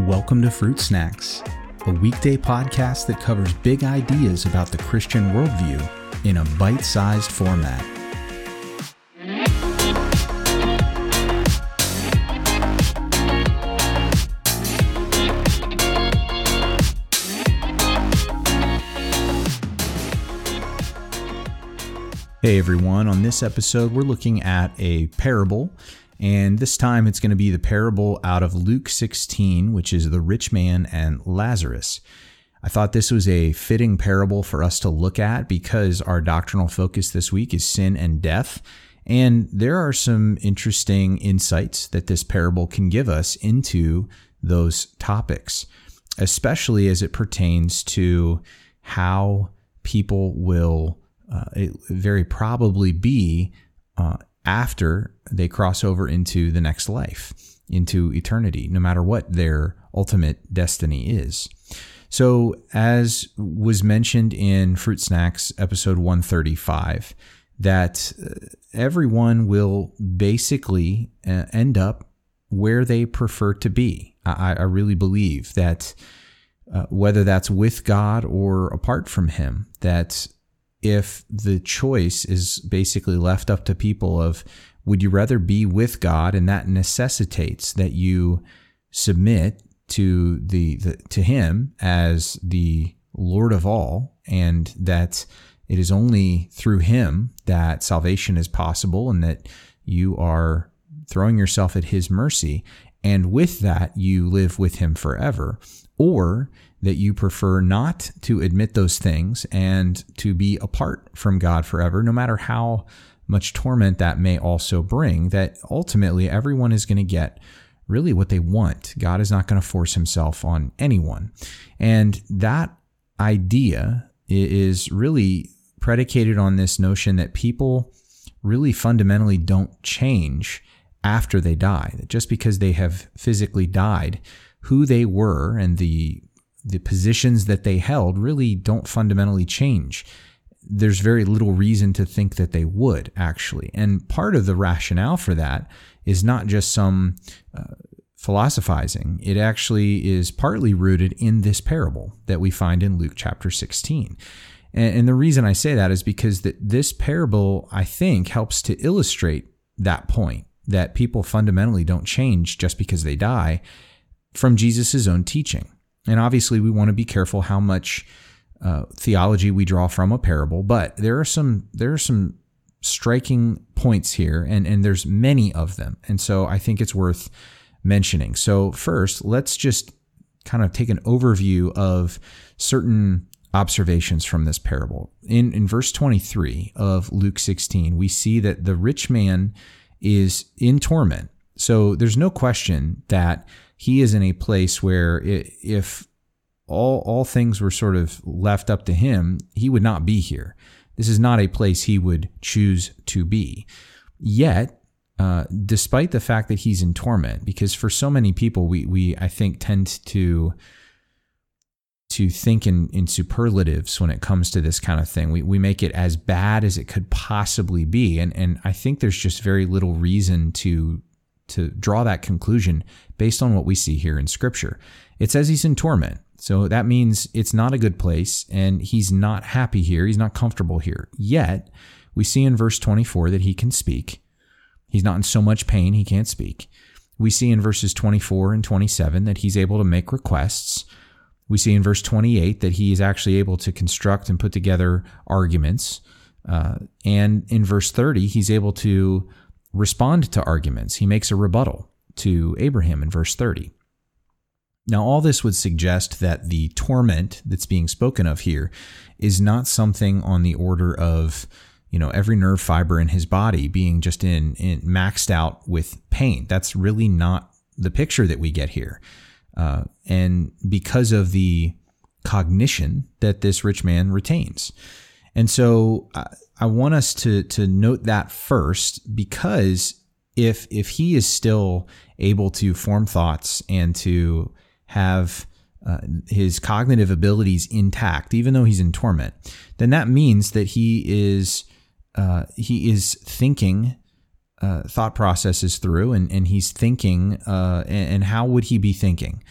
Welcome to Fruit Snacks, a weekday podcast that covers big ideas about the Christian worldview in a bite sized format. Hey everyone, on this episode, we're looking at a parable and this time it's going to be the parable out of Luke 16, which is the rich man and Lazarus. I thought this was a fitting parable for us to look at because our doctrinal focus this week is sin and death. And there are some interesting insights that this parable can give us into those topics, especially as it pertains to how people will uh, very probably be uh, after they cross over into the next life, into eternity, no matter what their ultimate destiny is. So, as was mentioned in Fruit Snacks episode 135, that uh, everyone will basically uh, end up where they prefer to be. I, I really believe that uh, whether that's with God or apart from Him, that if the choice is basically left up to people of would you rather be with God? And that necessitates that you submit to the, the to him as the Lord of all and that it is only through him that salvation is possible and that you are throwing yourself at his mercy and with that you live with him forever or that you prefer not to admit those things and to be apart from God forever, no matter how much torment that may also bring, that ultimately everyone is going to get really what they want. God is not going to force himself on anyone. And that idea is really predicated on this notion that people really fundamentally don't change after they die. Just because they have physically died, who they were and the the positions that they held really don't fundamentally change. There's very little reason to think that they would actually. And part of the rationale for that is not just some uh, philosophizing. It actually is partly rooted in this parable that we find in Luke chapter 16. And, and the reason I say that is because that this parable, I think, helps to illustrate that point that people fundamentally don't change just because they die from Jesus' own teaching. And obviously, we want to be careful how much uh, theology we draw from a parable, but there are some there are some striking points here, and and there's many of them, and so I think it's worth mentioning. So first, let's just kind of take an overview of certain observations from this parable. In in verse 23 of Luke 16, we see that the rich man is in torment. So there's no question that he is in a place where if all all things were sort of left up to him, he would not be here. This is not a place he would choose to be. Yet, uh, despite the fact that he's in torment, because for so many people, we we I think tend to to think in, in superlatives when it comes to this kind of thing. We, we make it as bad as it could possibly be. And, and I think there's just very little reason to to draw that conclusion based on what we see here in Scripture. It says he's in torment. So that means it's not a good place and he's not happy here. He's not comfortable here. Yet, we see in verse 24 that he can speak. He's not in so much pain, he can't speak. We see in verses 24 and 27 that he's able to make requests. We see in verse 28 that he is actually able to construct and put together arguments. Uh, and in verse 30, he's able to respond to arguments. He makes a rebuttal to Abraham in verse 30. Now, all this would suggest that the torment that's being spoken of here is not something on the order of, you know, every nerve fiber in his body being just in, in maxed out with pain. That's really not the picture that we get here. Uh, and because of the cognition that this rich man retains. And so uh, I want us to to note that first because if if he is still able to form thoughts and to have uh, his cognitive abilities intact, even though he's in torment, then that means that he is uh, he is thinking uh, thought processes through, and and he's thinking, uh, and, and, how would he be thinking?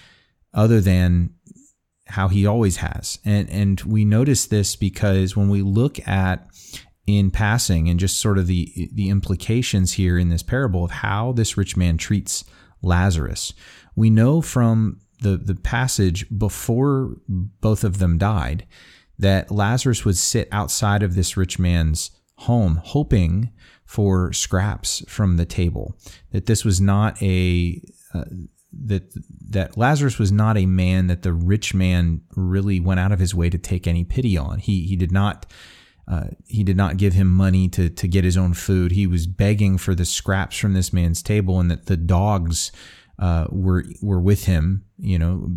other than how he always has. And and we notice this because when we look at in passing and just sort of the the implications here in this parable of how this rich man treats Lazarus. We know from the the passage before both of them died that Lazarus would sit outside of this rich man's home hoping for scraps from the table. That this was not a uh, that that Lazarus was not a man that the rich man really went out of his way to take any pity on. He he did not uh, he did not give him money to to get his own food. He was begging for the scraps from this man's table, and that the dogs uh, were were with him, you know,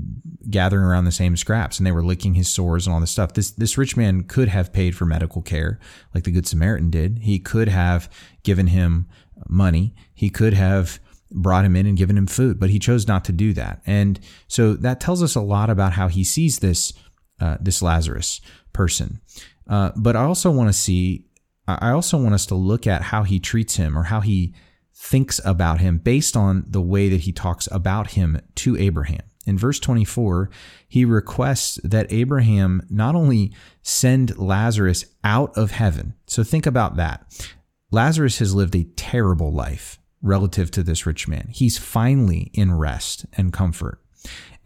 gathering around the same scraps, and they were licking his sores and all this stuff. This this rich man could have paid for medical care, like the Good Samaritan did. He could have given him money. He could have brought him in and given him food, but he chose not to do that. And so that tells us a lot about how he sees this uh, this Lazarus person. Uh, but I also want to see, I also want us to look at how he treats him or how he thinks about him based on the way that he talks about him to Abraham. In verse 24, he requests that Abraham not only send Lazarus out of heaven. So think about that. Lazarus has lived a terrible life relative to this rich man. He's finally in rest and comfort.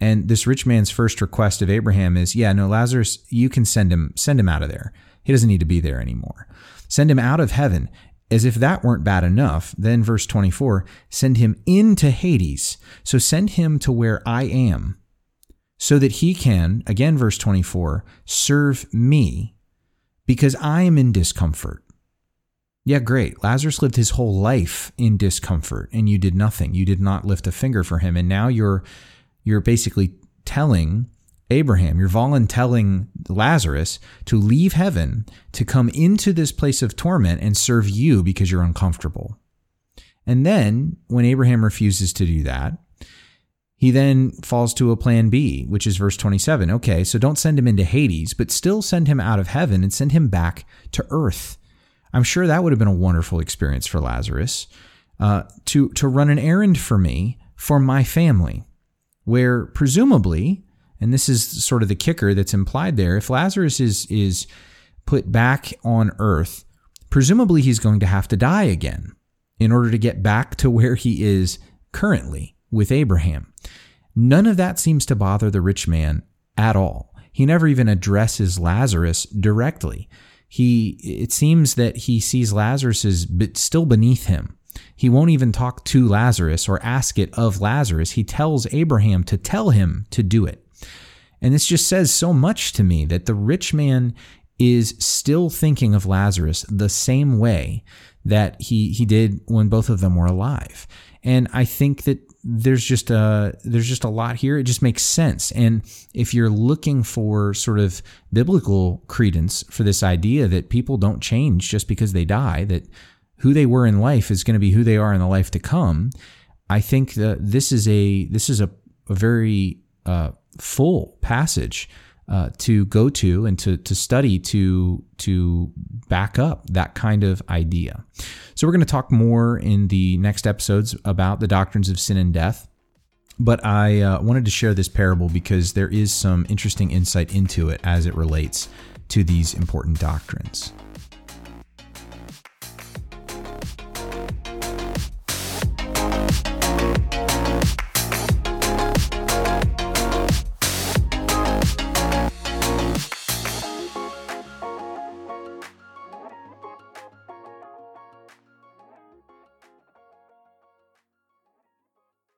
And this rich man's first request of Abraham is, yeah, no, Lazarus, you can send him, send him out of there. He doesn't need to be there anymore. Send him out of heaven. As if that weren't bad enough, then verse 24, send him into Hades. So send him to where I am, so that he can, again, verse 24, serve me, because I am in discomfort. Yeah, great. Lazarus lived his whole life in discomfort, and you did nothing. You did not lift a finger for him. And now you're you're basically telling Abraham, you're volunteering Lazarus to leave heaven to come into this place of torment and serve you because you're uncomfortable. And then when Abraham refuses to do that, he then falls to a plan B, which is verse 27. Okay, so don't send him into Hades, but still send him out of heaven and send him back to earth. I'm sure that would have been a wonderful experience for Lazarus uh, to, to run an errand for me for my family where presumably, and this is sort of the kicker that's implied there, if Lazarus is is put back on earth, presumably he's going to have to die again in order to get back to where he is currently with Abraham. None of that seems to bother the rich man at all. He never even addresses Lazarus directly. He it seems that he sees Lazarus as still beneath him he won't even talk to Lazarus or ask it of Lazarus. He tells Abraham to tell him to do it. And this just says so much to me that the rich man is still thinking of Lazarus the same way that he he did when both of them were alive. And I think that there's just a there's just a lot here. It just makes sense. And if you're looking for sort of biblical credence for this idea that people don't change just because they die, that who they were in life is going to be who they are in the life to come. I think that this is a this is a, a very uh, full passage uh, to go to and to to study to to back up that kind of idea. So we're going to talk more in the next episodes about the doctrines of sin and death. But I uh, wanted to share this parable because there is some interesting insight into it as it relates to these important doctrines.